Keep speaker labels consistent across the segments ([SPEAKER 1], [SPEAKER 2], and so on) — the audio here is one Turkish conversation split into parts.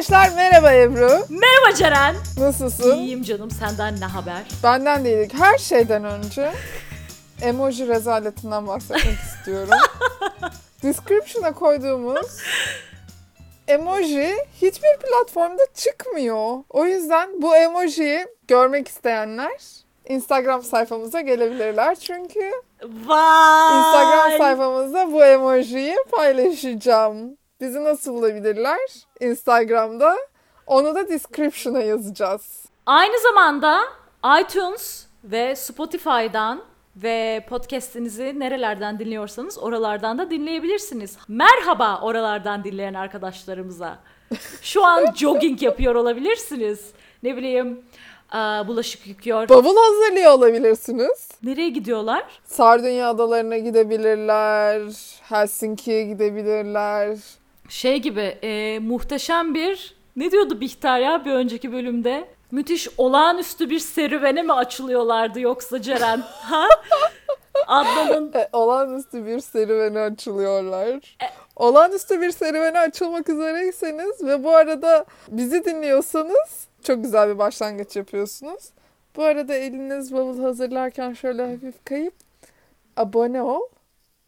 [SPEAKER 1] Arkadaşlar merhaba Ebru.
[SPEAKER 2] Merhaba Ceren.
[SPEAKER 1] Nasılsın?
[SPEAKER 2] İyiyim canım senden ne haber?
[SPEAKER 1] Benden değilik. Her şeyden önce emoji rezaletinden bahsetmek istiyorum. Description'a koyduğumuz emoji hiçbir platformda çıkmıyor. O yüzden bu emojiyi görmek isteyenler Instagram sayfamıza gelebilirler. Çünkü
[SPEAKER 2] Vay.
[SPEAKER 1] Instagram sayfamızda bu emojiyi paylaşacağım. Bizi nasıl bulabilirler? Instagram'da. Onu da description'a yazacağız.
[SPEAKER 2] Aynı zamanda iTunes ve Spotify'dan ve podcast'inizi nerelerden dinliyorsanız oralardan da dinleyebilirsiniz. Merhaba oralardan dinleyen arkadaşlarımıza. Şu an jogging yapıyor olabilirsiniz. Ne bileyim aa, bulaşık yıkıyor.
[SPEAKER 1] Bavul hazırlıyor olabilirsiniz.
[SPEAKER 2] Nereye gidiyorlar?
[SPEAKER 1] Sardunya adalarına gidebilirler. Helsinki'ye gidebilirler.
[SPEAKER 2] Şey gibi e, muhteşem bir ne diyordu Bihter ya bir önceki bölümde? Müthiş olağanüstü bir serüvene mi açılıyorlardı yoksa Ceren? Ha? Adnan'ın
[SPEAKER 1] E, olağanüstü bir serüvene açılıyorlar. Olağanüstü bir serüvene açılmak üzereyseniz ve bu arada bizi dinliyorsanız çok güzel bir başlangıç yapıyorsunuz. Bu arada eliniz bavul hazırlarken şöyle hafif kayıp abone ol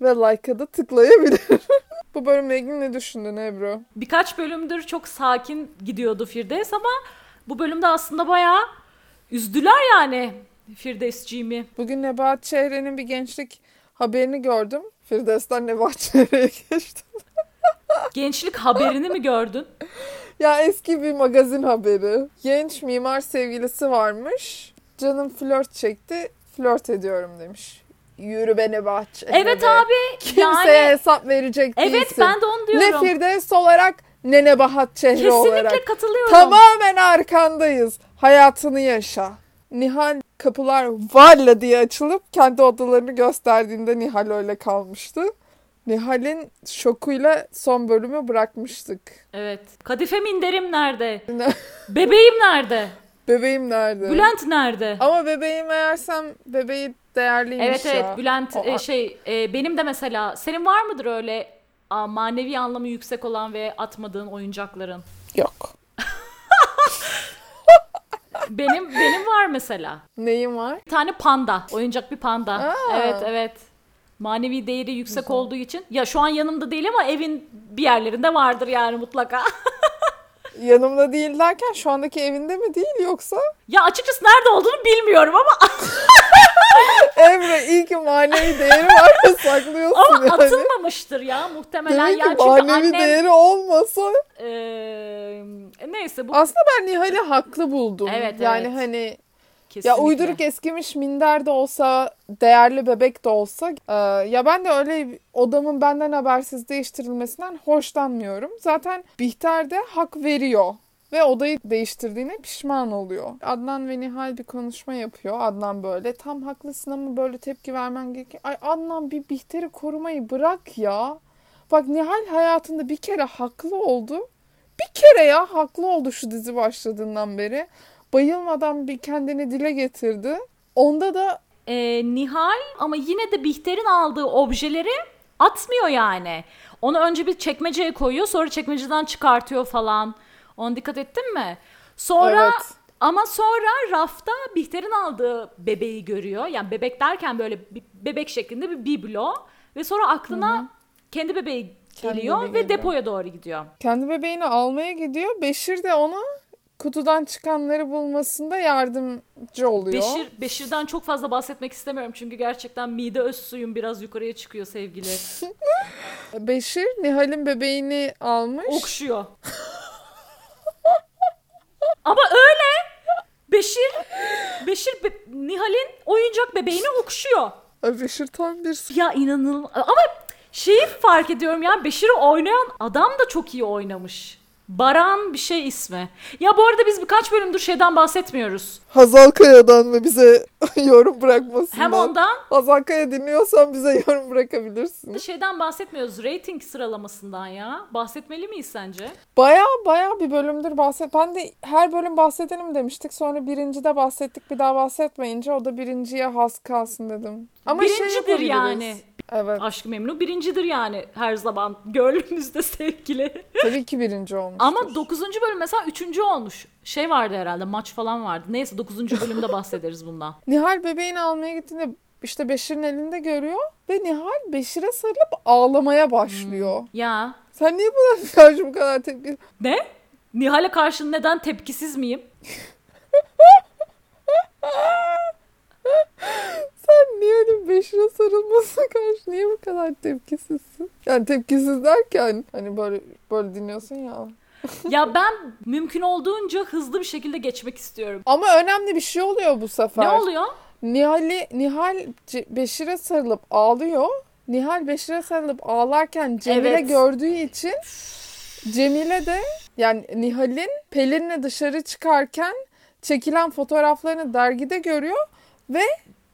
[SPEAKER 1] ve like'a da tıklayabilir. bu bölümle ilgili ne düşündün Ebru?
[SPEAKER 2] birkaç bölümdür çok sakin gidiyordu Firdevs ama bu bölümde aslında bayağı üzdüler yani Firdevsciğimi.
[SPEAKER 1] Bugün Nebahat Çehre'nin bir gençlik haberini gördüm. Firdevs'ten Nebahat Çehre'ye geçtim.
[SPEAKER 2] Gençlik haberini mi gördün?
[SPEAKER 1] Ya eski bir magazin haberi. Genç mimar sevgilisi varmış. Canım flört çekti. Flört ediyorum demiş. Yürü be Nebahat Çehre
[SPEAKER 2] Evet abi.
[SPEAKER 1] Kimseye
[SPEAKER 2] yani
[SPEAKER 1] hesap verecek
[SPEAKER 2] evet
[SPEAKER 1] değilsin.
[SPEAKER 2] ben de onu
[SPEAKER 1] Ne
[SPEAKER 2] diyorum.
[SPEAKER 1] Firdevs olarak ne Nebahat Çehre
[SPEAKER 2] Kesinlikle
[SPEAKER 1] olarak.
[SPEAKER 2] katılıyorum.
[SPEAKER 1] Tamamen arkandayız. Hayatını yaşa. Nihal kapılar varla diye açılıp kendi odalarını gösterdiğinde Nihal öyle kalmıştı. Nihal'in şokuyla son bölümü bırakmıştık.
[SPEAKER 2] Evet. Kadife minderim nerede? Bebeğim nerede?
[SPEAKER 1] Bebeğim nerede?
[SPEAKER 2] Bülent nerede?
[SPEAKER 1] Ama bebeğim meğersem bebeği değerliymiş
[SPEAKER 2] Evet
[SPEAKER 1] ya.
[SPEAKER 2] evet Bülent
[SPEAKER 1] O-
[SPEAKER 2] e, şey e, benim de mesela senin var mıdır öyle a, manevi anlamı yüksek olan ve atmadığın oyuncakların?
[SPEAKER 1] Yok.
[SPEAKER 2] Benim benim var mesela.
[SPEAKER 1] Neyim var?
[SPEAKER 2] Bir tane panda, oyuncak bir panda.
[SPEAKER 1] Aa.
[SPEAKER 2] Evet evet. Manevi değeri yüksek olduğu için. Ya şu an yanımda değil ama evin bir yerlerinde vardır yani mutlaka.
[SPEAKER 1] Yanımda değil derken şu andaki evinde mi değil yoksa?
[SPEAKER 2] ya açıkçası nerede olduğunu bilmiyorum ama
[SPEAKER 1] Emre iyi ki manevi değeri var ya saklıyorsun
[SPEAKER 2] ama
[SPEAKER 1] yani.
[SPEAKER 2] atılmamıştır ya muhtemelen.
[SPEAKER 1] Demek
[SPEAKER 2] ya
[SPEAKER 1] ki
[SPEAKER 2] çünkü
[SPEAKER 1] manevi
[SPEAKER 2] annem
[SPEAKER 1] değeri olmasa
[SPEAKER 2] Eee, neyse bu
[SPEAKER 1] aslında ben Nihal'i haklı buldum.
[SPEAKER 2] Evet,
[SPEAKER 1] yani
[SPEAKER 2] evet.
[SPEAKER 1] hani
[SPEAKER 2] kesinlikle.
[SPEAKER 1] ya uyduruk eskimiş minder de olsa değerli bebek de olsa e, ya ben de öyle odamın benden habersiz değiştirilmesinden hoşlanmıyorum. Zaten Bihter de hak veriyor ve odayı değiştirdiğine pişman oluyor. Adnan ve Nihal bir konuşma yapıyor. Adnan böyle tam haklısın ama böyle tepki vermen gerekiyor. Ay Adnan bir Bihter'i korumayı bırak ya. Bak Nihal hayatında bir kere haklı oldu. Bir kere ya haklı oldu şu dizi başladığından beri. Bayılmadan bir kendini dile getirdi. Onda da
[SPEAKER 2] Ee, Nihal ama yine de Bihter'in aldığı objeleri atmıyor yani. Onu önce bir çekmeceye koyuyor sonra çekmeceden çıkartıyor falan. Ona dikkat ettin mi? Sonra
[SPEAKER 1] Evet.
[SPEAKER 2] ama sonra rafta Bihter'in aldığı bebeği görüyor. Yani bebek derken böyle bebek şeklinde bir biblo ve sonra aklına kendi bebeği
[SPEAKER 1] Kendi
[SPEAKER 2] geliyor
[SPEAKER 1] bebeği
[SPEAKER 2] ve
[SPEAKER 1] geliyor.
[SPEAKER 2] depoya doğru gidiyor.
[SPEAKER 1] kendi bebeğini almaya gidiyor. Beşir de ona kutudan çıkanları bulmasında yardımcı oluyor.
[SPEAKER 2] Beşir Beşir'den çok fazla bahsetmek istemiyorum çünkü gerçekten mide öz suyum biraz yukarıya çıkıyor sevgili.
[SPEAKER 1] Beşir Nihal'in bebeğini almış.
[SPEAKER 2] okşuyor. Ama öyle. Beşir Beşir Be- Nihal'in oyuncak bebeğini okşuyor.
[SPEAKER 1] Ay Beşir tam bir
[SPEAKER 2] Ya inanılmaz. Ama şeyi fark ediyorum ya Beşir'i oynayan adam da çok iyi oynamış. Baran bir şey ismi. Ya bu arada biz birkaç bölümdür şeyden bahsetmiyoruz.
[SPEAKER 1] Hazal Kaya'dan ve bize yorum bırakmasından.
[SPEAKER 2] Hem ondan
[SPEAKER 1] Hazal Kaya dinliyorsan bize yorum bırakabilirsin.
[SPEAKER 2] şeyden bahsetmiyoruz. Rating sıralamasından ya. Bahsetmeli miyiz sence?
[SPEAKER 1] Baya baya bir bölümdür bahset. Ben de her bölüm bahsedelim demiştik. Sonra birincide bahsettik. Bir daha bahsetmeyince o da birinciye has kalsın dedim. Ama şey
[SPEAKER 2] Birincidir
[SPEAKER 1] yapabiliriz.
[SPEAKER 2] yani.
[SPEAKER 1] Evet.
[SPEAKER 2] Aşk-ı Memnu birincidir yani her zaman gönlümüzde sevgili.
[SPEAKER 1] Tabii ki birinci olmuştur.
[SPEAKER 2] Ama 9. bölüm mesela 3. olmuş. Şey vardı herhalde maç falan vardı. Neyse 9. bölümde bahsederiz bundan.
[SPEAKER 1] Nihal bebeğini almaya gittiğinde işte Beşir'in elinde görüyor ve Nihal Beşir'e sarılıp ağlamaya başlıyor.
[SPEAKER 2] Ya
[SPEAKER 1] Sen niye buna karşı bu kadar tepki...
[SPEAKER 2] ne? Nihal'e karşı neden tepkisiz miyim?
[SPEAKER 1] Sen Nihal'in Beşir'e sarılmasına karşı niye bu kadar tepkisizsin? Yani tepkisiz derken hani böyle böyle dinliyorsun ya.
[SPEAKER 2] ya ben mümkün olduğunca hızlı bir şekilde geçmek istiyorum.
[SPEAKER 1] Ama önemli bir şey oluyor bu sefer.
[SPEAKER 2] Ne oluyor?
[SPEAKER 1] Nihal'i Nihal Beşir'e sarılıp ağlıyor. Nihal Beşir'e sarılıp ağlarken Cemile
[SPEAKER 2] Evet.
[SPEAKER 1] gördüğü için Cemile de yani Nihal'in Pelin'le dışarı çıkarken çekilen fotoğraflarını dergide görüyor ve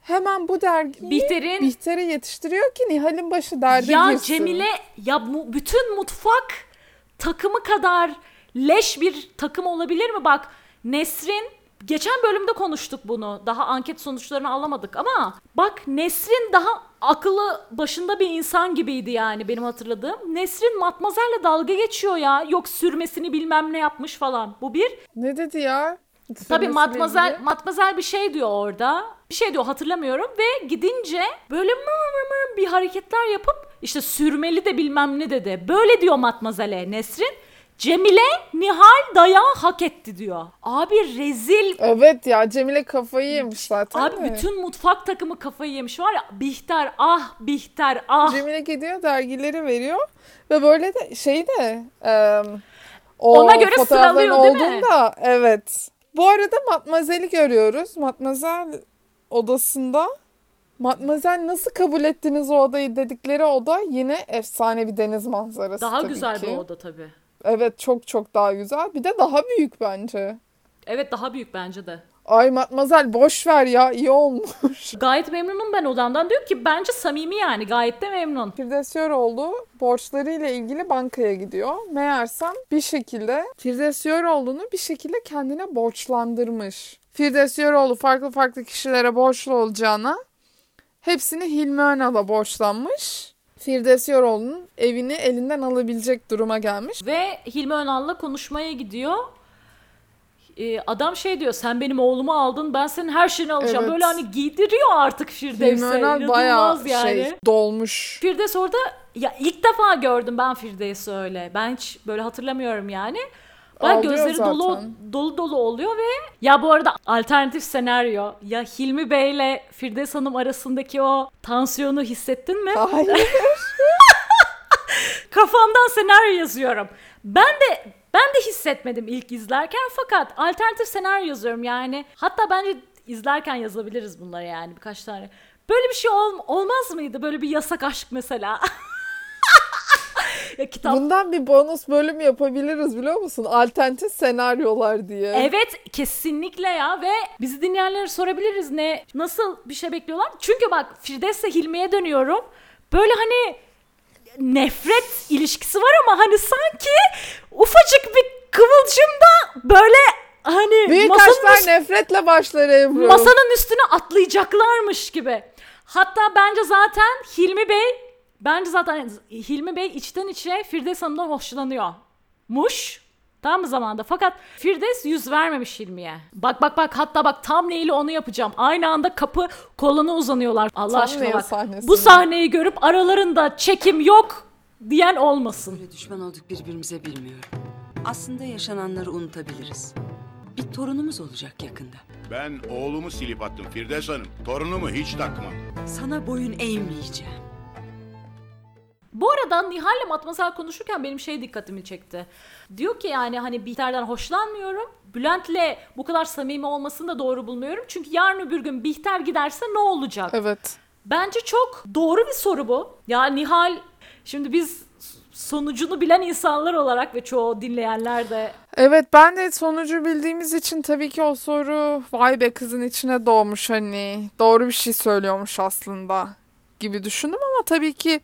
[SPEAKER 1] hemen bu dergiyi
[SPEAKER 2] Bihter'in
[SPEAKER 1] Bihter'e yetiştiriyor ki Nihal'in başı derde
[SPEAKER 2] ya
[SPEAKER 1] girsin.
[SPEAKER 2] Cemile ya mu- bütün mutfak takımı kadar leş bir takım olabilir mi? Bak Nesrin geçen bölümde konuştuk bunu. Daha anket sonuçlarını alamadık ama bak Nesrin daha akıllı başında bir insan gibiydi yani benim hatırladığım. Nesrin Matmazel'le dalga geçiyor ya. Yok sürmesini bilmem ne yapmış falan. Bu bir.
[SPEAKER 1] Ne dedi ya?
[SPEAKER 2] Tabii Matmazel,
[SPEAKER 1] ilgili.
[SPEAKER 2] Matmazel bir şey diyor orada. Bir şey diyor hatırlamıyorum ve gidince böyle mır mır mır bir hareketler yapıp işte sürmeli de bilmem ne dedi. Böyle diyor Matmazel'e Nesrin. Cemile Nihal dayağı hak etti diyor. Abi rezil.
[SPEAKER 1] Evet ya Cemile kafayı yemiş zaten.
[SPEAKER 2] Abi
[SPEAKER 1] de.
[SPEAKER 2] bütün mutfak takımı kafayı yemiş var ya. Bihter ah Bihter ah.
[SPEAKER 1] Cemile gidiyor dergileri veriyor ve böyle de şey de e, o
[SPEAKER 2] Ona göre sıralıyor, değil mi?
[SPEAKER 1] olduğunda evet. Bu arada Matmazel'i görüyoruz. Matmazel odasında Matmazel nasıl kabul ettiniz o odayı dedikleri oda yine efsane bir deniz manzarası
[SPEAKER 2] Daha
[SPEAKER 1] tabii
[SPEAKER 2] güzel
[SPEAKER 1] ki.
[SPEAKER 2] bir oda tabii.
[SPEAKER 1] Evet çok çok daha güzel. Bir de daha büyük bence.
[SPEAKER 2] Evet daha büyük bence de.
[SPEAKER 1] Ay Matmazel boş ver ya iyi olmuş.
[SPEAKER 2] Gayet memnunum ben odamdan. Diyor ki bence samimi yani gayet de memnun.
[SPEAKER 1] Firdevs Yöroğlu borçlarıyla ilgili bankaya gidiyor. Meğersem bir şekilde Firdevs Yöroğlu'nu bir şekilde kendine borçlandırmış. Firdevs Yöroğlu farklı farklı kişilere borçlu olacağına hepsini Hilmi Önal'a borçlanmış. Firdevs Yöroğlu'nun evini elinden alabilecek duruma gelmiş.
[SPEAKER 2] Ve Hilmi Önal'la konuşmaya gidiyor. Ee, adam şey diyor sen benim oğlumu aldın ben senin her şeyini alacağım.
[SPEAKER 1] Evet.
[SPEAKER 2] Böyle hani giydiriyor artık Firdevs'e. İnanılmaz
[SPEAKER 1] bayağı
[SPEAKER 2] yani.
[SPEAKER 1] şey dolmuş.
[SPEAKER 2] Firdevs orada ya ilk defa gördüm ben Firdevs'i öyle. Ben hiç böyle hatırlamıyorum yani. Baya gözleri dolu
[SPEAKER 1] zaten.
[SPEAKER 2] dolu dolu oluyor ve ya bu arada alternatif senaryo ya Hilmi Bey'le Firdevs Hanım arasındaki o tansiyonu hissettin mi?
[SPEAKER 1] Hayır.
[SPEAKER 2] Kafamdan senaryo yazıyorum. Ben de ben de hissetmedim ilk izlerken fakat alternatif senaryo yazıyorum yani. Hatta bence izlerken yazabiliriz bunları yani birkaç tane. Böyle bir şey ol- olmaz mıydı? Böyle bir yasak aşk mesela. ya kitap
[SPEAKER 1] Bundan bir bonus bölüm yapabiliriz biliyor musun? Alternatif senaryolar diye.
[SPEAKER 2] Evet kesinlikle ya ve bizi dinleyenlere sorabiliriz ne nasıl bir şey bekliyorlar. Çünkü bak Firdevs'le Hilmi'ye dönüyorum. Böyle hani nefret ilişkisi var ama hani sanki ufacık bir kıvılcımda böyle hani
[SPEAKER 1] Büyük
[SPEAKER 2] masanın, üst-
[SPEAKER 1] nefretle başlar Ebru.
[SPEAKER 2] masanın üstüne atlayacaklarmış gibi. Hatta bence zaten Hilmi Bey bence zaten Hilmi Bey içten içe Firdevs Hanım'dan hoşlanıyor. Muş. Tam zamanda. Fakat Firdevs yüz vermemiş Hilmi'ye. Bak bak bak hatta bak tam neyle onu yapacağım. Aynı anda kapı koluna uzanıyorlar. Allah
[SPEAKER 1] Tam
[SPEAKER 2] aşkına bak.
[SPEAKER 1] sahnesi
[SPEAKER 2] Bu sahneyi görüp aralarında çekim yok diyen olmasın.
[SPEAKER 3] Böyle düşman olduk birbirimize bilmiyorum. Aslında yaşananları unutabiliriz. Bir torunumuz olacak yakında.
[SPEAKER 4] Ben oğlumu silip attım Firdevs Hanım. Torunumu hiç takmam.
[SPEAKER 3] Sana boyun eğmeyeceğim.
[SPEAKER 2] Bu arada Nihal'le Matmazel konuşurken benim şey dikkatimi çekti. Diyor ki yani hani Bihter'den hoşlanmıyorum. Bülent'le bu kadar samimi olmasını da doğru bulmuyorum. Çünkü yarın öbür gün Bihter giderse ne olacak?
[SPEAKER 1] Evet.
[SPEAKER 2] Bence çok doğru bir soru bu. Ya Nihal şimdi biz sonucunu bilen insanlar olarak ve çoğu dinleyenler de
[SPEAKER 1] Evet ben de sonucu bildiğimiz için tabii ki o soru vay be kızın içine doğmuş hani doğru bir şey söylüyormuş aslında gibi düşündüm ama tabii ki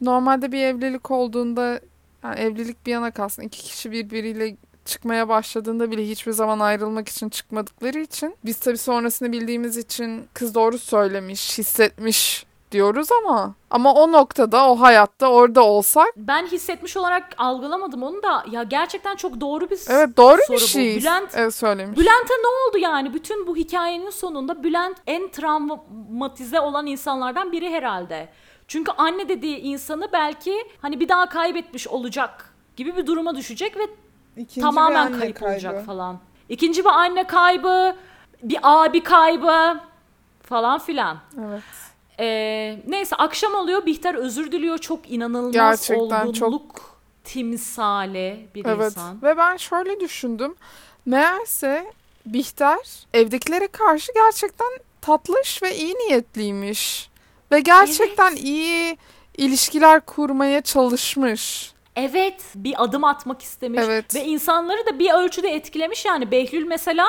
[SPEAKER 1] normalde bir evlilik olduğunda yani evlilik bir yana kalsın iki kişi birbiriyle çıkmaya başladığında bile hiçbir zaman ayrılmak için çıkmadıkları için biz tabii sonrasını bildiğimiz için kız doğru söylemiş, hissetmiş diyoruz ama ama o noktada o hayatta orada olsak
[SPEAKER 2] Ben hissetmiş olarak algılamadım onu da ya gerçekten çok doğru bir
[SPEAKER 1] evet doğru
[SPEAKER 2] soru
[SPEAKER 1] bir
[SPEAKER 2] bu.
[SPEAKER 1] şey
[SPEAKER 2] Bülent
[SPEAKER 1] evet, söylemiş.
[SPEAKER 2] Bülent'e ne oldu yani? Bütün bu hikayenin sonunda Bülent en travmatize olan insanlardan biri herhalde. Çünkü anne dediği insanı belki hani bir daha kaybetmiş olacak gibi bir duruma düşecek ve
[SPEAKER 1] İkinci
[SPEAKER 2] tamamen kayıp
[SPEAKER 1] kaybı.
[SPEAKER 2] olacak falan. İkinci bir anne kaybı, bir abi kaybı falan filan.
[SPEAKER 1] Evet.
[SPEAKER 2] Ee, neyse akşam oluyor Bihter özür diliyor. Çok inanılmaz
[SPEAKER 1] Gerçekten
[SPEAKER 2] olgunluk timsali bir
[SPEAKER 1] Evet.
[SPEAKER 2] insan.
[SPEAKER 1] Ve ben şöyle düşündüm. Meğerse Bihter evdekilere karşı gerçekten tatlış ve iyi niyetliymiş. Ve gerçekten iyi ilişkiler kurmaya çalışmış.
[SPEAKER 2] Evet bir adım atmak istemiş
[SPEAKER 1] Evet.
[SPEAKER 2] ve insanları da bir ölçüde etkilemiş yani Behlül mesela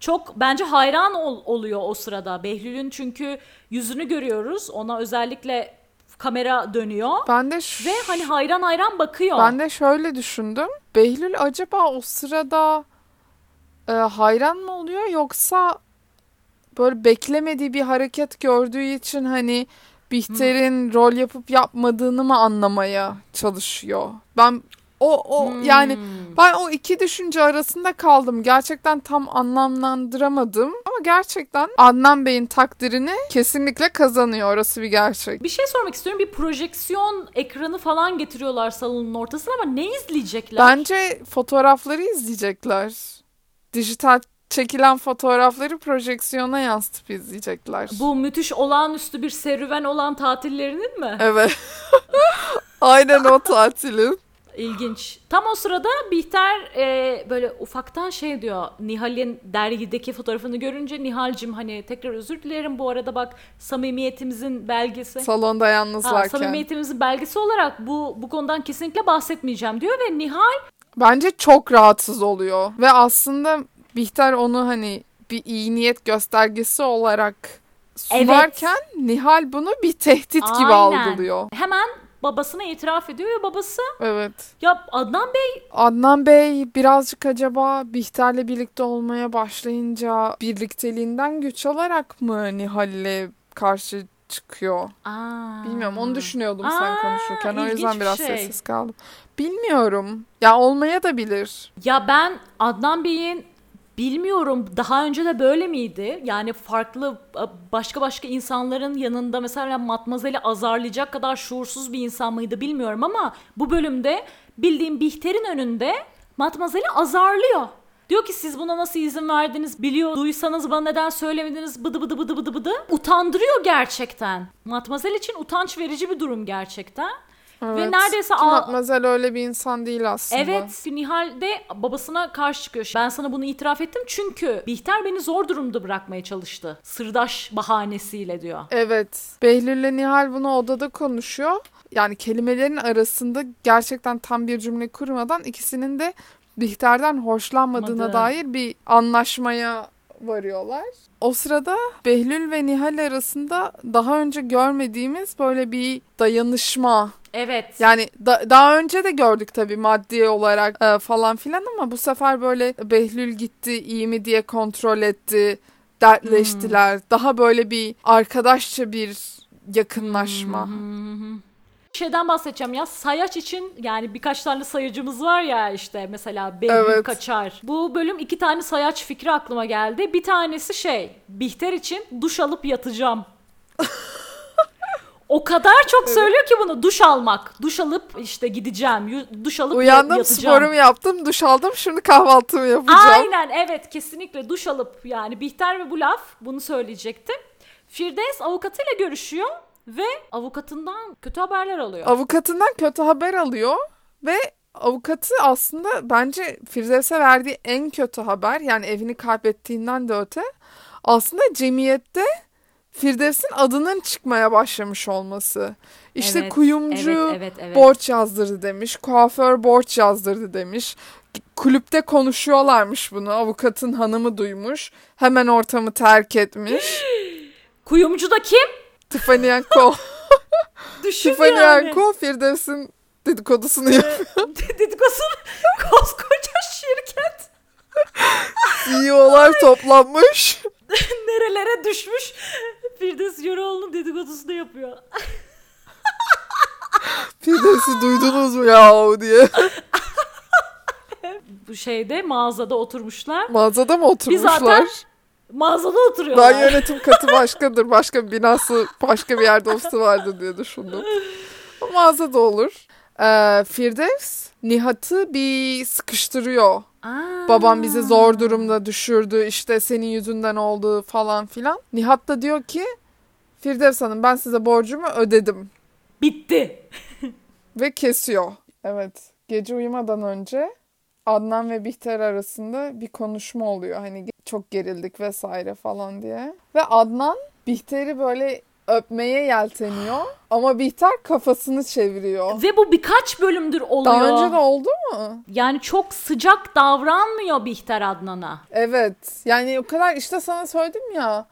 [SPEAKER 2] çok bence hayran ol- oluyor o sırada. Behlül'ün çünkü yüzünü görüyoruz ona özellikle kamera dönüyor
[SPEAKER 1] Ben de
[SPEAKER 2] ve hani hayran hayran bakıyor.
[SPEAKER 1] ben de şöyle düşündüm. Behlül acaba o sırada e, hayran mı oluyor yoksa böyle beklemediği bir hareket gördüğü için hani Bihter'in rol yapıp yapmadığını mı anlamaya çalışıyor. Ben o o
[SPEAKER 2] Hmm.
[SPEAKER 1] yani ben o iki düşünce arasında kaldım. Gerçekten tam anlamlandıramadım. Ama gerçekten Adnan Bey'in takdirini kesinlikle kazanıyor. Orası bir gerçek.
[SPEAKER 2] Bir şey sormak istiyorum. Bir projeksiyon ekranı falan getiriyorlar salonun ortasına ama ne izleyecekler?
[SPEAKER 1] Bence fotoğrafları izleyecekler. Dijital çekilen fotoğrafları projeksiyona yansıtıp izleyecekler.
[SPEAKER 2] Bu müthiş olağanüstü bir serüven olan tatillerinin mi?
[SPEAKER 1] Evet. Aynen o tatilin.
[SPEAKER 2] İlginç. Tam o sırada Bihter e, böyle ufaktan şey diyor. Nihal'in dergideki fotoğrafını görünce Nihal'cim hani tekrar özür dilerim bu arada bak samimiyetimizin belgesi.
[SPEAKER 1] Salonda
[SPEAKER 2] Ha,
[SPEAKER 1] yalnızlarken.
[SPEAKER 2] samimiyetimizin belgesi olarak bu bu konudan kesinlikle bahsetmeyeceğim diyor ve Nihal
[SPEAKER 1] Bence çok rahatsız oluyor. Ve aslında Bihter onu hani bir iyi niyet göstergesi olarak sunarken Nihal bunu bir tehdit gibi
[SPEAKER 2] Aynen.
[SPEAKER 1] algılıyor.
[SPEAKER 2] hemen babasına itiraf ediyor ve babası
[SPEAKER 1] Evet.
[SPEAKER 2] ya Adnan Bey
[SPEAKER 1] Adnan Bey birazcık acaba Bihter'le birlikte olmaya başlayınca birlikteliğinden güç alarak mı Nihal'le karşı çıkıyor?
[SPEAKER 2] Aa.
[SPEAKER 1] Bilmiyorum onu düşünüyordum
[SPEAKER 2] Aa,
[SPEAKER 1] sen konuşurken o yüzden
[SPEAKER 2] bir
[SPEAKER 1] biraz
[SPEAKER 2] şey.
[SPEAKER 1] sessiz kaldım. Bilmiyorum. Ya olmaya da bilir.
[SPEAKER 2] Ya ben Adnan Bey'in bilmiyorum daha önce de böyle miydi? Yani farklı başka başka insanların yanında mesela Matmazel'i azarlayacak kadar şuursuz bir insan mıydı bilmiyorum ama bu bölümde bildiğim Bihter'in önünde Matmazel'i azarlıyor. Diyor ki siz buna nasıl izin verdiniz biliyor duysanız bana neden söylemediniz bıdı bıdı bıdı bıdı bıdı. Utandırıyor gerçekten. Matmazel için utanç verici bir durum gerçekten. Ve neredeyse
[SPEAKER 1] Ki Matmazel öyle bir insan değil aslında.
[SPEAKER 2] Evet Nihal de babasına karşı çıkıyor. Ben sana bunu itiraf ettim çünkü Bihter beni zor durumda bırakmaya çalıştı. Sırdaş bahanesiyle diyor.
[SPEAKER 1] Evet. Behlül'le Nihal bunu odada konuşuyor. Yani kelimelerin arasında gerçekten tam bir cümle kurmadan ikisinin de Bihter'den hoşlanmadığına
[SPEAKER 2] Madı.
[SPEAKER 1] dair bir anlaşmaya varıyorlar. O sırada Behlül ve Nihal arasında daha önce görmediğimiz böyle bir dayanışma.
[SPEAKER 2] Evet.
[SPEAKER 1] Yani da- daha önce de gördük tabii maddi olarak e, falan filan ama bu sefer böyle Behlül gitti iyi mi diye kontrol etti. Dertleştiler. Daha böyle bir arkadaşça bir yakınlaşma.
[SPEAKER 2] Şeyden bahsedeceğim ya sayaç için yani birkaç tane sayacımız var ya işte mesela Behlül
[SPEAKER 1] Evet.
[SPEAKER 2] Kaçar. Bu bölüm iki tane sayaç fikri aklıma geldi. Bir tanesi şey Bihter için duş alıp yatacağım. o kadar çok söylüyor ki bunu duş almak. Duş alıp işte gideceğim. Duş alıp ya-
[SPEAKER 1] Uyandım,
[SPEAKER 2] yatacağım.
[SPEAKER 1] sporumu yaptım, duş aldım. Şimdi kahvaltımı yapacağım.
[SPEAKER 2] Aynen evet kesinlikle duş alıp yani Bihter ve bu laf bunu söyleyecekti. Firdevs avukatıyla görüşüyor ve avukatından kötü haberler alıyor.
[SPEAKER 1] Avukatından kötü haber alıyor ve avukatı aslında bence Firdevs'e verdiği en kötü haber yani evini kaybettiğinden de öte aslında cemiyette Firdevs'in adının çıkmaya başlamış olması. İşte
[SPEAKER 2] Evet,
[SPEAKER 1] kuyumcu
[SPEAKER 2] evet, evet, evet.
[SPEAKER 1] borç yazdırdı demiş, kuaför borç yazdırdı demiş. Kulüpte konuşuyorlarmış bunu. Avukatın hanımı duymuş. Hemen ortamı terk etmiş.
[SPEAKER 2] Kuyumcu da kim?
[SPEAKER 1] Tiffany Co.
[SPEAKER 2] Düşün
[SPEAKER 1] Tiffany
[SPEAKER 2] yani.
[SPEAKER 1] Co. Firdevs'in dedikodusunu yapıyor.
[SPEAKER 2] Dedikosu koskoca şirket
[SPEAKER 1] CEO'lar toplanmış.
[SPEAKER 2] nerelere düşmüş. Firdevs Yöreoğlu'nun dedikodusunu yapıyor.
[SPEAKER 1] Firdevs'i duydunuz mu ya diye.
[SPEAKER 2] Bu şeyde mağazada oturmuşlar.
[SPEAKER 1] Mağazada mı oturmuşlar?
[SPEAKER 2] zaten Mağazada oturuyorlar.
[SPEAKER 1] Ben yönetim katı başkadır. Başka bir binası, başka bir yerde ofisi vardır diye düşündüm. O mağazada olur. Ee, Firdevs Nihat'ı bir sıkıştırıyor.
[SPEAKER 2] Aa.
[SPEAKER 1] Babam bizi zor durumda düşürdü. işte senin yüzünden oldu falan filan. Nihat da diyor ki Firdevs Hanım ben size borcumu ödedim.
[SPEAKER 2] Bitti.
[SPEAKER 1] Ve kesiyor. Evet. Gece uyumadan önce Adnan ve Bihter arasında bir konuşma oluyor. Hani çok gerildik vesaire falan diye. Ve Adnan Bihter'i böyle öpmeye yelteniyor. Ama Bihter kafasını çeviriyor.
[SPEAKER 2] Ve bu birkaç bölümdür oluyor.
[SPEAKER 1] Daha önce de oldu mu?
[SPEAKER 2] Yani çok sıcak davranmıyor Bihter Adnan'a.
[SPEAKER 1] Evet. Yani o kadar işte sana söyledim ya.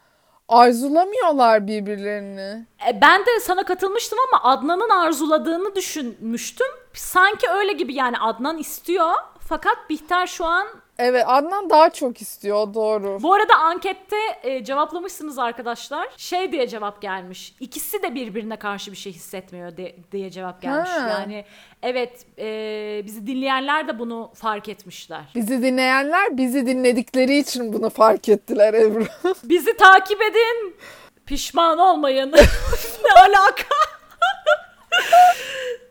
[SPEAKER 1] Arzulamıyorlar birbirlerini.
[SPEAKER 2] E, ben de sana katılmıştım ama Adnan'ın arzuladığını düşünmüştüm. Sanki öyle gibi yani Adnan istiyor fakat Bihter şu an
[SPEAKER 1] Evet Adnan daha çok istiyor doğru.
[SPEAKER 2] Bu arada ankette e, cevaplamışsınız arkadaşlar. Şey diye cevap gelmiş. İkisi de birbirine karşı bir şey hissetmiyor de- diye cevap gelmiş.
[SPEAKER 1] Ha.
[SPEAKER 2] Yani evet e, bizi dinleyenler de bunu fark etmişler.
[SPEAKER 1] Bizi dinleyenler bizi dinledikleri için bunu fark ettiler Ebru.
[SPEAKER 2] Bizi takip edin. Pişman olmayın. ne alaka?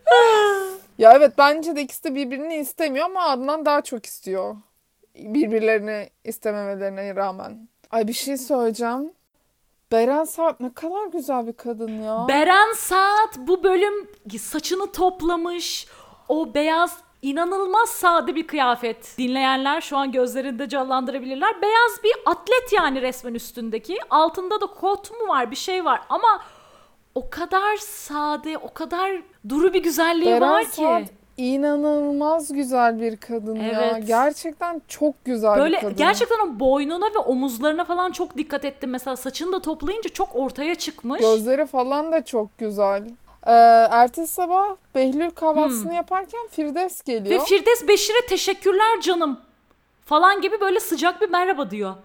[SPEAKER 1] Ya evet bence de ikisi de birbirini istemiyor ama Adnan daha çok istiyor. Birbirlerini istememelerine rağmen. Ay bir şey söyleyeceğim. Beren Saat ne kadar güzel bir kadın ya.
[SPEAKER 2] Beren Saat bu bölüm saçını toplamış. O beyaz inanılmaz sade bir kıyafet. Dinleyenler şu an gözlerinde canlandırabilirler. Beyaz bir atlet yani resmen üstündeki. Altında da kot mu var bir şey var ama o kadar sade, o kadar duru bir güzelliği
[SPEAKER 1] Beren
[SPEAKER 2] var ki.
[SPEAKER 1] Saat inanılmaz güzel bir kadın ya.
[SPEAKER 2] Evet.
[SPEAKER 1] Gerçekten çok güzel
[SPEAKER 2] Böyle
[SPEAKER 1] bir kadın.
[SPEAKER 2] gerçekten o boynuna ve omuzlarına falan çok dikkat ettim. Mesela saçını da toplayınca çok ortaya çıkmış.
[SPEAKER 1] Gözleri falan da çok güzel. Ee, ertesi sabah Behlül kahvaltısını yaparken Firdevs
[SPEAKER 2] Ve
[SPEAKER 1] geliyor.
[SPEAKER 2] Firdevs Beşir'e teşekkürler canım falan gibi böyle sıcak bir merhaba diyor.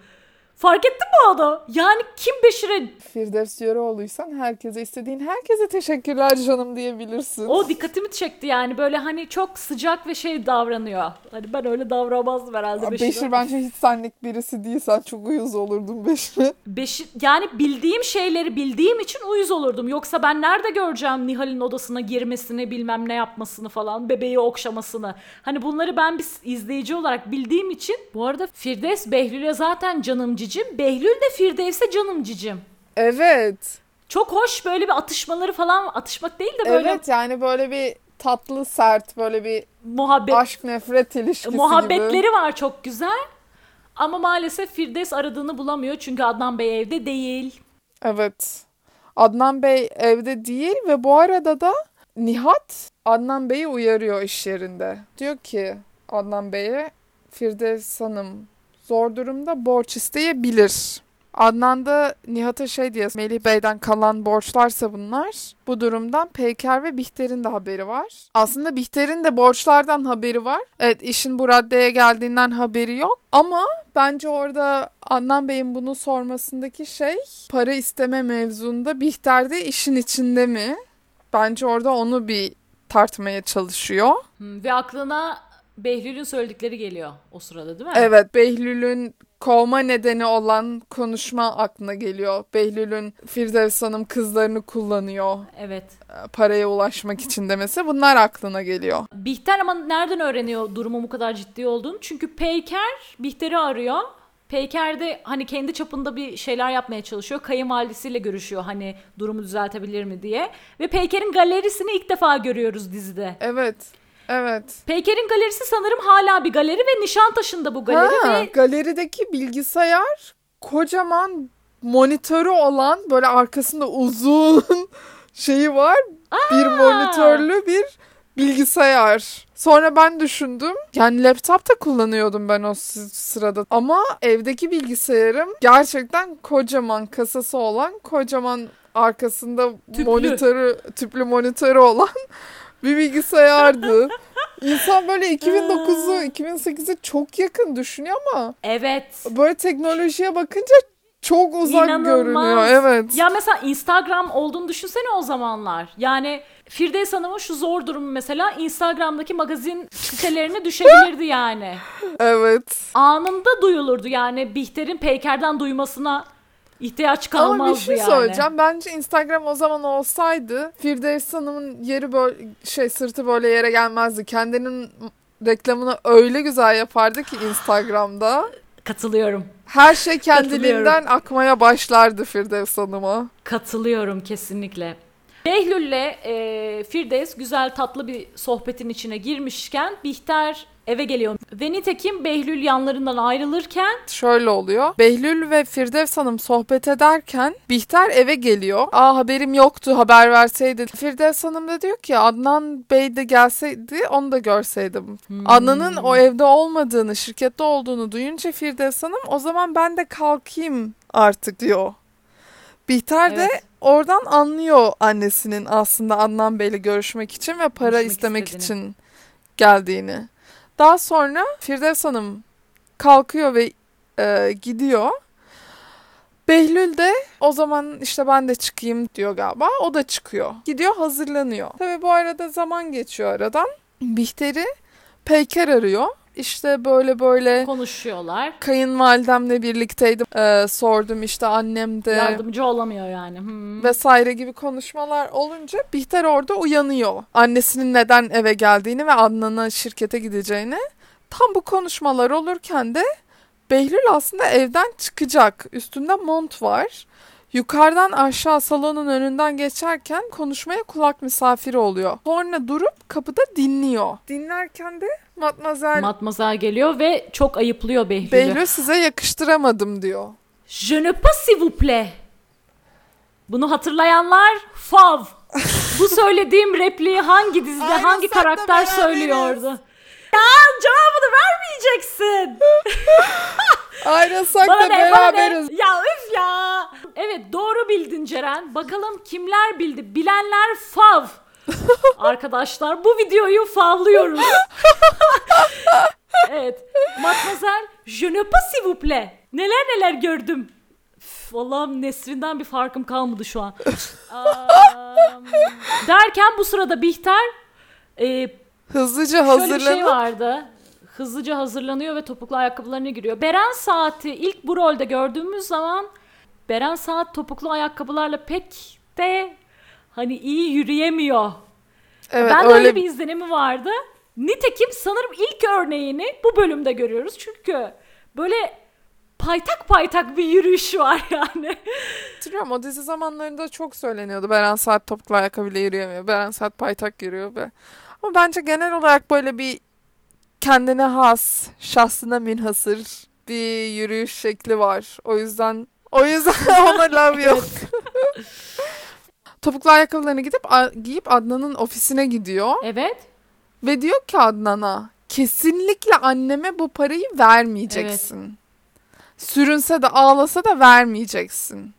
[SPEAKER 2] Fark ettin mi onu? Yani kim Beşir'e
[SPEAKER 1] Firdevs Yöreoğlu'ysan herkese istediğin herkese teşekkürler canım diyebilirsin.
[SPEAKER 2] o dikkatimi çekti yani böyle hani çok sıcak ve şey davranıyor. Hani ben öyle davranmazdım herhalde Beşir'e.
[SPEAKER 1] Beşir bence hiç senlik birisi değil. Sen çok uyuz olurdun Beşir'e.
[SPEAKER 2] Beşir yani bildiğim şeyleri bildiğim için uyuz olurdum. Yoksa ben nerede göreceğim Nihal'in odasına girmesini, bilmem ne yapmasını falan, bebeği okşamasını. Hani bunları ben bir izleyici olarak bildiğim için. Bu arada Firdevs Behlül'e zaten canım cicim. Behlül de Firdevs'e canım cicim.
[SPEAKER 1] Evet.
[SPEAKER 2] Çok hoş böyle bir atışmaları falan atışmak değil de böyle
[SPEAKER 1] Evet yani böyle bir tatlı sert böyle bir
[SPEAKER 2] muhabbet
[SPEAKER 1] aşk nefret ilişkisi
[SPEAKER 2] muhabbetleri
[SPEAKER 1] gibi.
[SPEAKER 2] var çok güzel. Ama maalesef Firdevs aradığını bulamıyor çünkü Adnan Bey evde değil.
[SPEAKER 1] Evet. Adnan Bey evde değil ve bu arada da Nihat Adnan Bey'i uyarıyor iş yerinde. Diyor ki Adnan Bey'e Firdevs Hanım zor durumda borç isteyebilir. Adnan da Nihat'a şey diyor Melih Bey'den kalan borçlarsa bunlar bu durumdan Peyker ve Bihter'in de haberi var. Aslında Bihter'in de borçlardan haberi var. Evet işin bu raddeye geldiğinden haberi yok ama bence orada Adnan Bey'in bunu sormasındaki şey para isteme mevzunda Bihter de işin içinde mi? Bence orada onu bir tartmaya çalışıyor.
[SPEAKER 2] Ve aklına Behlül'ün söyledikleri geliyor o sırada değil mi?
[SPEAKER 1] Evet Behlül'ün kovma nedeni olan konuşma aklına geliyor. Behlül'ün Firdevs Hanım kızlarını kullanıyor
[SPEAKER 2] Evet.
[SPEAKER 1] e, paraya ulaşmak için demesi bunlar aklına geliyor.
[SPEAKER 2] Bihter ama nereden öğreniyor durumun bu kadar ciddi olduğunu? Çünkü Peyker Bihter'i arıyor. Peyker de hani kendi çapında bir şeyler yapmaya çalışıyor. Kayınvalidesiyle görüşüyor hani durumu düzeltebilir mi diye. Ve Peyker'in galerisini ilk defa görüyoruz dizide.
[SPEAKER 1] Evet. Evet.
[SPEAKER 2] Peyker'in galerisi sanırım hala bir galeri ve Nişantaşı'nda bu galeri
[SPEAKER 1] ha,
[SPEAKER 2] ve
[SPEAKER 1] galerideki bilgisayar kocaman monitörü olan böyle arkasında uzun şeyi var. Bir monitörlü bir bilgisayar. Sonra ben düşündüm. Yani laptop da kullanıyordum ben o sı- sırada. Ama evdeki bilgisayarım gerçekten kocaman kasası olan, kocaman arkasında
[SPEAKER 2] Tüplü.
[SPEAKER 1] monitörü, tüplü monitörü olan bir bilgisayardı. İnsan böyle 2009'u, 2008'i çok yakın düşünüyor ama
[SPEAKER 2] evet
[SPEAKER 1] böyle teknolojiye bakınca Çok uzak
[SPEAKER 2] İnanılmaz.
[SPEAKER 1] görünüyor. Evet.
[SPEAKER 2] Ya mesela Instagram olduğunu düşünsene o zamanlar. Yani Firdevs Hanım'ın şu zor durumu mesela Instagram'daki magazin sitelerine düşebilirdi yani.
[SPEAKER 1] Evet.
[SPEAKER 2] Anında duyulurdu yani Bihter'in Peyker'den duymasına ihtiyaç kalmazdı
[SPEAKER 1] Ama bir şey
[SPEAKER 2] yani.
[SPEAKER 1] söyleyeceğim. Bence Instagram o zaman olsaydı Firdevs Hanım'ın yeri böyle şey sırtı böyle yere gelmezdi. Kendinin reklamını öyle güzel yapardı ki Instagram'da.
[SPEAKER 2] Katılıyorum.
[SPEAKER 1] Her şey kendiliğinden akmaya başlardı Firdevs Hanım'a.
[SPEAKER 2] Katılıyorum kesinlikle. Behlül'le e, Firdevs güzel tatlı bir sohbetin içine girmişken Bihter eve geliyor. Ve nitekim Behlül yanlarından ayrılırken
[SPEAKER 1] Şöyle oluyor. Behlül ve Firdevs Hanım sohbet ederken Bihter eve geliyor. Aa haberim yoktu haber verseydi. Firdevs Hanım da diyor ki Adnan Bey de gelseydi onu da görseydim. Adnan'ın o evde olmadığını, şirkette olduğunu duyunca Firdevs Hanım o zaman ben de kalkayım artık diyor. Bihter de
[SPEAKER 2] Evet.
[SPEAKER 1] oradan anlıyor annesinin aslında Adnan Bey'le görüşmek için ve para
[SPEAKER 2] Görüşmek
[SPEAKER 1] istemek
[SPEAKER 2] istediğini.
[SPEAKER 1] için geldiğini. Daha sonra Firdevs Hanım kalkıyor ve e, gidiyor. Behlül de o zaman işte ben de çıkayım diyor galiba. O da çıkıyor. Gidiyor hazırlanıyor. Tabii bu arada zaman geçiyor aradan. Bihter'i Peyker arıyor. İşte böyle böyle
[SPEAKER 2] konuşuyorlar.
[SPEAKER 1] kayınvalidemle birlikteydim. Ee, sordum işte annem de
[SPEAKER 2] Yardımcı olamıyor yani. Hmm.
[SPEAKER 1] vesaire gibi konuşmalar olunca Bihter orada uyanıyor. Annesinin neden eve geldiğini ve Adnan'a şirkete gideceğini. Tam bu konuşmalar olurken de Behlül aslında evden çıkacak. Üstünde mont var. Yukarıdan aşağı salonun önünden geçerken konuşmaya kulak misafiri oluyor. Sonra durup kapıda dinliyor. Dinlerken de Matmazel
[SPEAKER 2] Matmazel geliyor ve çok ayıplıyor Behlül'ü.
[SPEAKER 1] Behlül size yakıştıramadım diyor.
[SPEAKER 2] Je ne pas s'il vous plaît. Bunu hatırlayanlar fav. Bu söylediğim repliği hangi dizide
[SPEAKER 1] Aynen,
[SPEAKER 2] hangi karakter
[SPEAKER 1] beraberiz.
[SPEAKER 2] söylüyordu? Ya cevabını vermeyeceksin. Bana
[SPEAKER 1] da
[SPEAKER 2] ne, bana ne?
[SPEAKER 1] beraberiz.
[SPEAKER 2] Ya üf ya. Evet doğru bildin Ceren. Bakalım kimler bildi? Bilenler fav. Arkadaşlar bu videoyu favlıyoruz. evet. Matmazel, je ne pas s'il vous plaît. Neler neler gördüm. Üf, Allah'ım Nesrin'den bir farkım kalmadı şu an. Am, derken bu sırada Bihter e,
[SPEAKER 1] Hızlıca
[SPEAKER 2] Şöyle bir şey vardı. Hızlıca hazırlanıyor ve topuklu ayakkabılarına giriyor. Beren Saat'i ilk bu rolde gördüğümüz zaman Beren Saat topuklu ayakkabılarla pek de hani iyi yürüyemiyor.
[SPEAKER 1] Evet
[SPEAKER 2] ben
[SPEAKER 1] öyle
[SPEAKER 2] öyle bir izlenimi vardı. Nitekim sanırım ilk örneğini bu bölümde görüyoruz. Çünkü böyle paytak paytak bir yürüyüş var yani.
[SPEAKER 1] hatırlıyorum. O dizi zamanlarında çok söyleniyordu. Beren Saat topuklu ayakkabıyla yürüyemiyor. Beren Saat paytak yürüyor be. Ama bence genel olarak böyle bir kendine has, şahsına münhasır bir yürüyüş şekli var. O yüzden o yüzden ona love yok. Topuklu ayakkabılarını gidip giyip Adnan'ın ofisine gidiyor
[SPEAKER 2] Evet.
[SPEAKER 1] ve diyor ki Adnan'a kesinlikle anneme bu parayı vermeyeceksin. Sürünse de ağlasa da vermeyeceksin.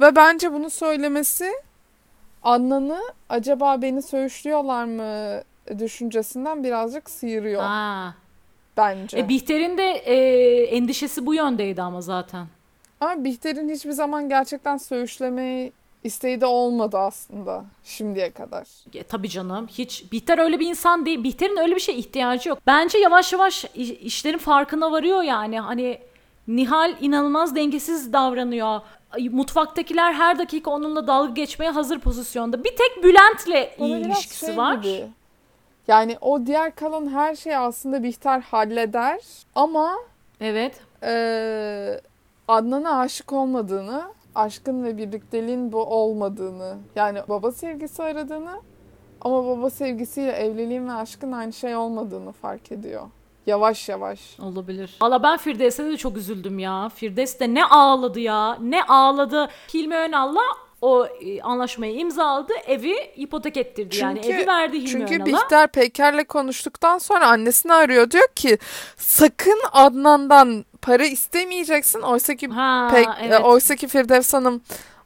[SPEAKER 1] Ve bence bunu söylemesi Adnan'ı acaba beni söğüşlüyorlar mı düşüncesinden birazcık sıyırıyor
[SPEAKER 2] Ha.
[SPEAKER 1] bence.
[SPEAKER 2] E, Bihter'in de e, endişesi bu yöndeydi ama zaten.
[SPEAKER 1] Ama Bihter'in hiçbir zaman gerçekten söğüşleme isteği de olmadı aslında şimdiye kadar.
[SPEAKER 2] E, tabii canım. Hiç Bihter öyle bir insan değil. Bihter'in öyle bir şeye ihtiyacı yok. Bence yavaş yavaş işlerin farkına varıyor yani. Hani Nihal inanılmaz dengesiz davranıyor. Mutfaktakiler her dakika onunla dalga geçmeye hazır pozisyonda. Bir tek Bülent'le iyi ilişkisi
[SPEAKER 1] şey
[SPEAKER 2] var.
[SPEAKER 1] gibi. Yani o diğer kalan her şeyi aslında Bihter halleder ama
[SPEAKER 2] Evet.
[SPEAKER 1] eee Adnan'a aşık olmadığını, aşkın ve birlikteliğin bu olmadığını, yani baba sevgisi aradığını ama baba sevgisiyle evliliğin ve aşkın aynı şey olmadığını fark ediyor. Yavaş yavaş.
[SPEAKER 2] Olabilir. Valla ben Firdevs'e de çok üzüldüm ya. Firdevs de ne ağladı ya. Ne ağladı. Hilmi Önal'la o e, anlaşmayı imzaladı. Evi ipotek ettirdi yani.
[SPEAKER 1] Çünkü-
[SPEAKER 2] Evi verdi Hilmi
[SPEAKER 1] Çünkü
[SPEAKER 2] Önal'a.
[SPEAKER 1] Bihter Peyker'le konuştuktan sonra annesini arıyor. Diyor ki sakın Adnan'dan para istemeyeceksin. Oysa ki
[SPEAKER 2] Ha,
[SPEAKER 1] Pek,
[SPEAKER 2] evet.
[SPEAKER 1] oysa ki Firdevs Hanım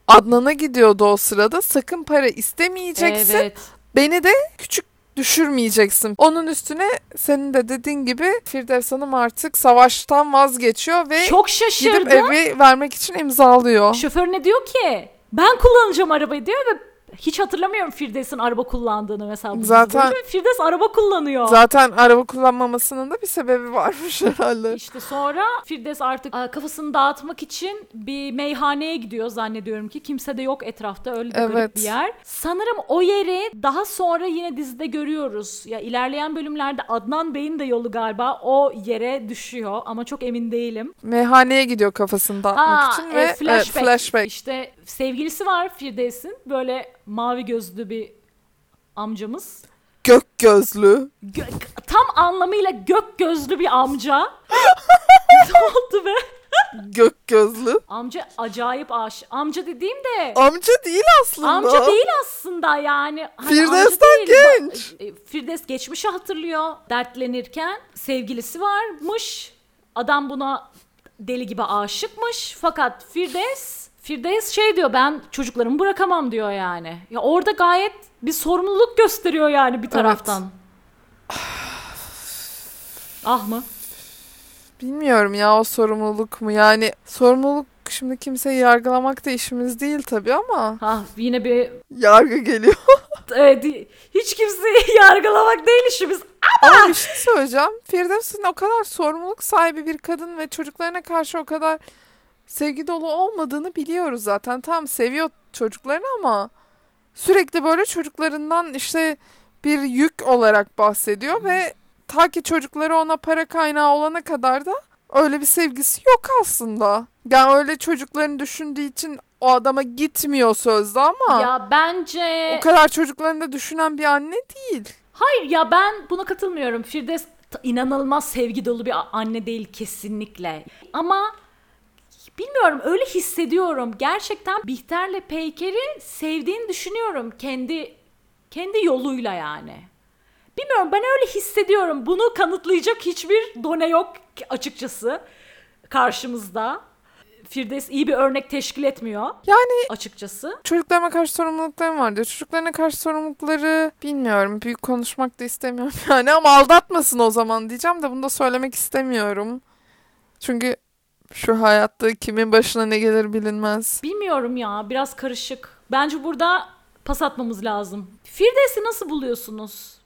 [SPEAKER 1] Adnan'a gidiyordu o sırada. Sakın para istemeyeceksin.
[SPEAKER 2] Evet.
[SPEAKER 1] Beni de küçük düşürmeyeceksin. Onun üstüne senin de dediğin gibi Firdevs Hanım artık savaştan vazgeçiyor ve
[SPEAKER 2] Çok
[SPEAKER 1] gidip
[SPEAKER 2] şaşırdım.
[SPEAKER 1] evi vermek için imzalıyor.
[SPEAKER 2] Şoför ne diyor ki? Ben kullanacağım arabayı diyor ve hiç hatırlamıyorum Firdevs'in araba kullandığını mesela.
[SPEAKER 1] Zaten-.
[SPEAKER 2] Firdevs araba kullanıyor.
[SPEAKER 1] Zaten araba kullanmamasının da bir sebebi varmış herhalde.
[SPEAKER 2] İşte sonra Firdevs artık kafasını dağıtmak için bir meyhaneye gidiyor zannediyorum ki. Kimse de yok etrafta öyle garip
[SPEAKER 1] Evet.
[SPEAKER 2] bir yer. Sanırım o yeri daha sonra yine dizide görüyoruz. Ya ilerleyen bölümlerde Adnan Bey'in de yolu galiba o yere düşüyor ama çok emin değilim.
[SPEAKER 1] Meyhaneye gidiyor kafasını dağıtmak
[SPEAKER 2] Aa,
[SPEAKER 1] için
[SPEAKER 2] e,
[SPEAKER 1] ve
[SPEAKER 2] flashback.
[SPEAKER 1] e, flashback.
[SPEAKER 2] İşte sevgilisi var Firdevs'in. Böyle mavi gözlü bir amcamız.
[SPEAKER 1] Gök gözlü.
[SPEAKER 2] Gö- tam anlamıyla gök gözlü bir amca. ne oldu be?
[SPEAKER 1] Gök gözlü.
[SPEAKER 2] Amca acayip aşık. Amca dediğim de
[SPEAKER 1] Amca değil aslında.
[SPEAKER 2] amca değil aslında yani. Hani
[SPEAKER 1] Firdevs'ten genç.
[SPEAKER 2] E, Firdevs geçmişi hatırlıyor dertlenirken. Sevgilisi varmış. Adam buna deli gibi aşıkmış. Fakat Firdevs Firdevs şey diyor ben çocuklarımı bırakamam diyor yani. Ya orada gayet bir sorumluluk gösteriyor yani bir taraftan. ah mı?
[SPEAKER 1] Bilmiyorum ya o sorumluluk mu? Yani sorumluluk şimdi kimseyi yargılamak da işimiz değil tabii ama
[SPEAKER 2] Ha yine bir
[SPEAKER 1] yargı geliyor.
[SPEAKER 2] evet hiç kimseyi yargılamak değil işimiz.
[SPEAKER 1] ama bir şey söyleyeceğim. Firdevs'in o kadar sorumluluk sahibi bir kadın ve çocuklarına karşı o kadar sevgi dolu olmadığını biliyoruz zaten. Tamam seviyor çocuklarını ama sürekli böyle çocuklarından işte bir yük olarak bahsediyor ve ta ki çocukları ona para kaynağı olana kadar da öyle bir sevgisi yok aslında. Yani öyle çocuklarını düşündüğü için o adama gitmiyor sözde ama
[SPEAKER 2] Ya bence
[SPEAKER 1] o kadar çocuklarını da düşünen bir anne değil.
[SPEAKER 2] Hayır ya ben buna katılmıyorum. Firdevs inanılmaz sevgi dolu bir anne değil kesinlikle. Ama bilmiyorum öyle hissediyorum. Gerçekten Bihter'le Peyker'i sevdiğini düşünüyorum kendi kendi yoluyla yani. Bilmiyorum ben öyle hissediyorum. Bunu kanıtlayacak hiçbir done yok açıkçası karşımızda. Firdevs iyi bir örnek teşkil etmiyor
[SPEAKER 1] Yani
[SPEAKER 2] açıkçası.
[SPEAKER 1] çocuklarıma karşı sorumluluklarım var diyor. Çocuklarına karşı sorumlulukları bilmiyorum. Büyük konuşmak da istemiyorum yani ama aldatmasın o zaman diyeceğim de bunu da söylemek istemiyorum. Çünkü şu hayatta kimin başına ne gelir bilinmez.
[SPEAKER 2] Bilmiyorum ya biraz karışık. Bence burada pas atmamız lazım. Firdevs'i nasıl buluyorsunuz?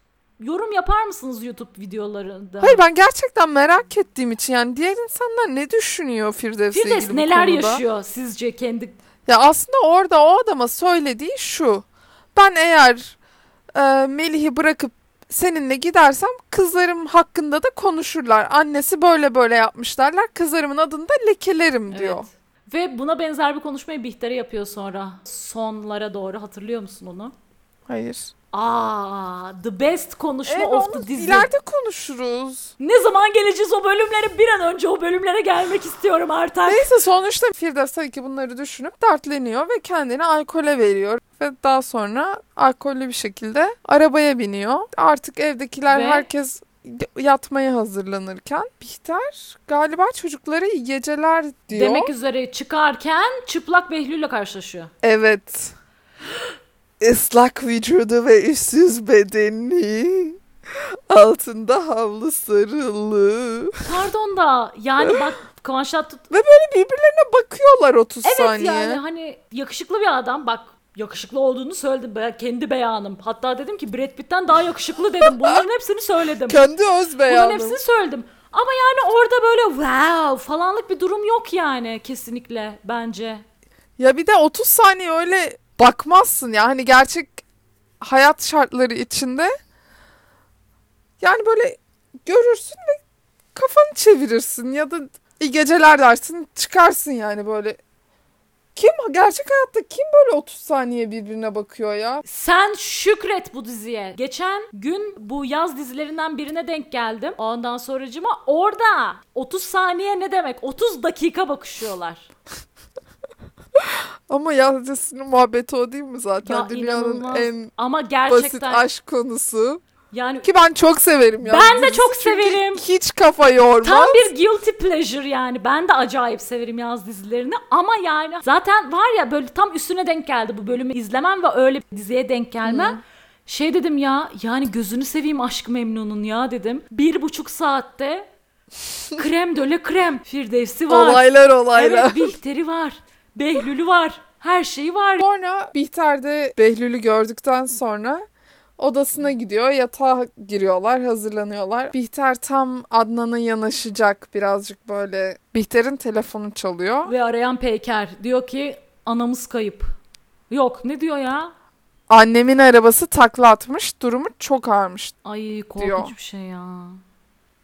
[SPEAKER 2] Yorum yapar mısınız YouTube videolarında?
[SPEAKER 1] Hayır ben gerçekten merak ettiğim için yani diğer insanlar ne düşünüyor Firdevs'le
[SPEAKER 2] Firdevs
[SPEAKER 1] ilgili bu
[SPEAKER 2] neler
[SPEAKER 1] konuda?
[SPEAKER 2] yaşıyor sizce kendi
[SPEAKER 1] Ya aslında orada o adama söylediği şu. Ben eğer e, Melih'i bırakıp seninle gidersem kızlarım hakkında da konuşurlar. Annesi böyle böyle yapmış derler. Kızlarımın adını da lekelerim diyor.
[SPEAKER 2] Evet. Ve buna benzer bir konuşmayı Bihter'e yapıyor sonra. Sonlara doğru hatırlıyor musun onu?
[SPEAKER 1] Hayır.
[SPEAKER 2] Aa, the best konuşma
[SPEAKER 1] Evet,
[SPEAKER 2] of the dizi.
[SPEAKER 1] ileride konuşuruz.
[SPEAKER 2] Ne zaman geleceğiz o bölümlere? Bir an önce o bölümlere gelmek istiyorum artık.
[SPEAKER 1] Neyse sonuçta Firdevs tabii ki bunları düşünüp dertleniyor ve kendini alkole veriyor. Ve daha sonra alkollü bir şekilde arabaya biniyor. Artık evdekiler
[SPEAKER 2] Ve-
[SPEAKER 1] herkes yatmaya hazırlanırken Bihter galiba çocuklara iyi geceler diyor.
[SPEAKER 2] Demek üzere çıkarken çıplak Behlül'le karşılaşıyor.
[SPEAKER 1] Evet. Islak vücudu ve üstsüz bedeni. Altında havlu sarılı.
[SPEAKER 2] Pardon da yani bak Kıvanç Tatlı
[SPEAKER 1] Ve böyle birbirlerine bakıyorlar 30
[SPEAKER 2] Evet
[SPEAKER 1] saniye.
[SPEAKER 2] yani hani yakışıklı bir adam bak yakışıklı olduğunu söyledim ben kendi beyanım. Hatta dedim ki Brad Pitt'ten daha yakışıklı dedim. Bunların hepsini söyledim.
[SPEAKER 1] Kendi öz
[SPEAKER 2] Bunların
[SPEAKER 1] beyanım.
[SPEAKER 2] hepsini söyledim. Ama yani orada böyle wow falanlık bir durum yok yani kesinlikle bence.
[SPEAKER 1] Ya bir de 30 saniye öyle bakmazsın ya. Hani gerçek hayat şartları içinde yani böyle görürsün ve kafanı çevirirsin ya da iyi geceler dersin çıkarsın yani böyle. Kim gerçek hayatta kim böyle 30 saniye birbirine bakıyor ya?
[SPEAKER 2] Sen şükret bu diziye. Geçen gün bu yaz dizilerinden birine denk geldim. Ondan sonracıma orada 30 saniye ne demek? 30 dakika bakışıyorlar.
[SPEAKER 1] Ama yazıcısının muhabbeti o değil mi zaten?
[SPEAKER 2] Ya
[SPEAKER 1] Dünyanın
[SPEAKER 2] inanılmaz.
[SPEAKER 1] en
[SPEAKER 2] Ama
[SPEAKER 1] basit
[SPEAKER 2] gerçekten
[SPEAKER 1] aşk konusu.
[SPEAKER 2] yani
[SPEAKER 1] Ki ben çok severim ya.
[SPEAKER 2] Ben de çok
[SPEAKER 1] çünkü
[SPEAKER 2] severim.
[SPEAKER 1] Hiç kafa yormaz.
[SPEAKER 2] Tam bir guilty pleasure yani. Ben de acayip severim yaz dizilerini ama yani zaten var ya böyle tam üstüne denk geldi bu bölümü izlemem ve öyle bir diziye denk gelmem. Şey dedim ya yani gözünü seveyim aşk memnunun ya dedim. Bir buçuk saatte krem döle krem. Firdevsi var.
[SPEAKER 1] Olaylar olaylar.
[SPEAKER 2] Evet Bihter'i var. Behlül'ü var. Her şeyi var.
[SPEAKER 1] Sonra Bihter de Behlül'ü gördükten sonra odasına gidiyor. Yatağa giriyorlar, hazırlanıyorlar. Bihter tam Adnan'a yanaşacak birazcık böyle. Bihter'in telefonu çalıyor.
[SPEAKER 2] Ve arayan Peyker diyor ki anamız kayıp. Yok ne diyor ya?
[SPEAKER 1] Annemin arabası takla atmış. Durumu çok ağırmış.
[SPEAKER 2] Ay korkunç
[SPEAKER 1] Diyor.
[SPEAKER 2] bir şey ya.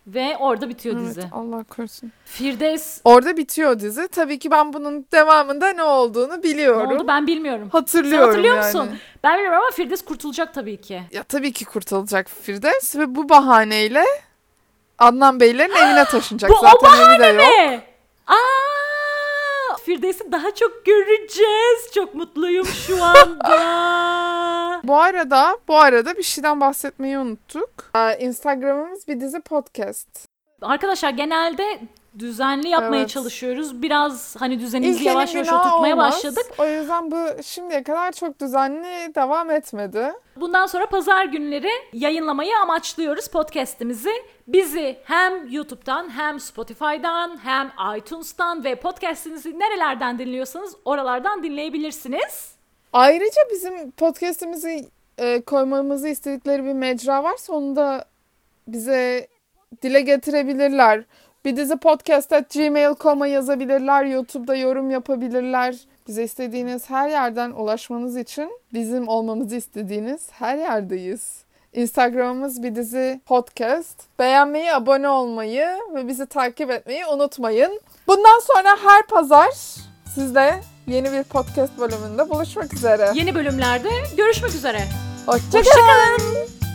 [SPEAKER 2] Ve orada bitiyor
[SPEAKER 1] Evet,
[SPEAKER 2] dizi.
[SPEAKER 1] Allah korusun.
[SPEAKER 2] Firdevs
[SPEAKER 1] Orada bitiyor dizi. Tabii ki ben bunun devamında ne olduğunu
[SPEAKER 2] ne
[SPEAKER 1] biliyorum.
[SPEAKER 2] oldu ben bilmiyorum.
[SPEAKER 1] Hatırlıyorum
[SPEAKER 2] Sen hatırlıyor
[SPEAKER 1] yani.
[SPEAKER 2] musun? Ben bilmiyorum ama Firdevs kurtulacak tabii ki.
[SPEAKER 1] Ya tabii ki kurtulacak Firdevs ve bu bahaneyle Adnan Beylerin evine taşınacak.
[SPEAKER 2] Bu o
[SPEAKER 1] Zaten evi de yok.
[SPEAKER 2] Ne? Aa! Firdevs'i daha çok göreceğiz. Çok mutluyum şu anda.
[SPEAKER 1] Bu arada, bu arada bir şeyden bahsetmeyi unuttuk. Ee, Instagram'ımız bir dizi podcast.
[SPEAKER 2] Arkadaşlar genelde düzenli yapmaya
[SPEAKER 1] Evet.
[SPEAKER 2] çalışıyoruz. Biraz hani düzenimizi
[SPEAKER 1] İlkenin
[SPEAKER 2] yavaş yavaş oturtmaya
[SPEAKER 1] olmaz.
[SPEAKER 2] başladık.
[SPEAKER 1] O yüzden bu şimdiye kadar çok düzenli devam etmedi.
[SPEAKER 2] Bundan sonra pazar günleri yayınlamayı amaçlıyoruz podcast'imizi. Bizi hem YouTube'dan hem Spotify'dan hem iTunes'tan ve podcast'inizi nerelerden dinliyorsanız oralardan dinleyebilirsiniz.
[SPEAKER 1] Ayrıca bizim podcast'imizi e, koymamızı istedikleri bir mecra varsa onu da bize dile getirebilirler. Bir dizi podcast at gmail.com'a yazabilirler. YouTube'da yorum yapabilirler. Bize istediğiniz her yerden ulaşmanız için bizim olmamızı istediğiniz her yerdeyiz. Instagram'ımız bir dizi podcast. Beğenmeyi, abone olmayı ve bizi takip etmeyi unutmayın. Bundan sonra her pazar sizle yeni bir podcast bölümünde buluşmak üzere.
[SPEAKER 2] Yeni bölümlerde görüşmek üzere.
[SPEAKER 1] Hoşçakalın.
[SPEAKER 2] Hoşçakalın.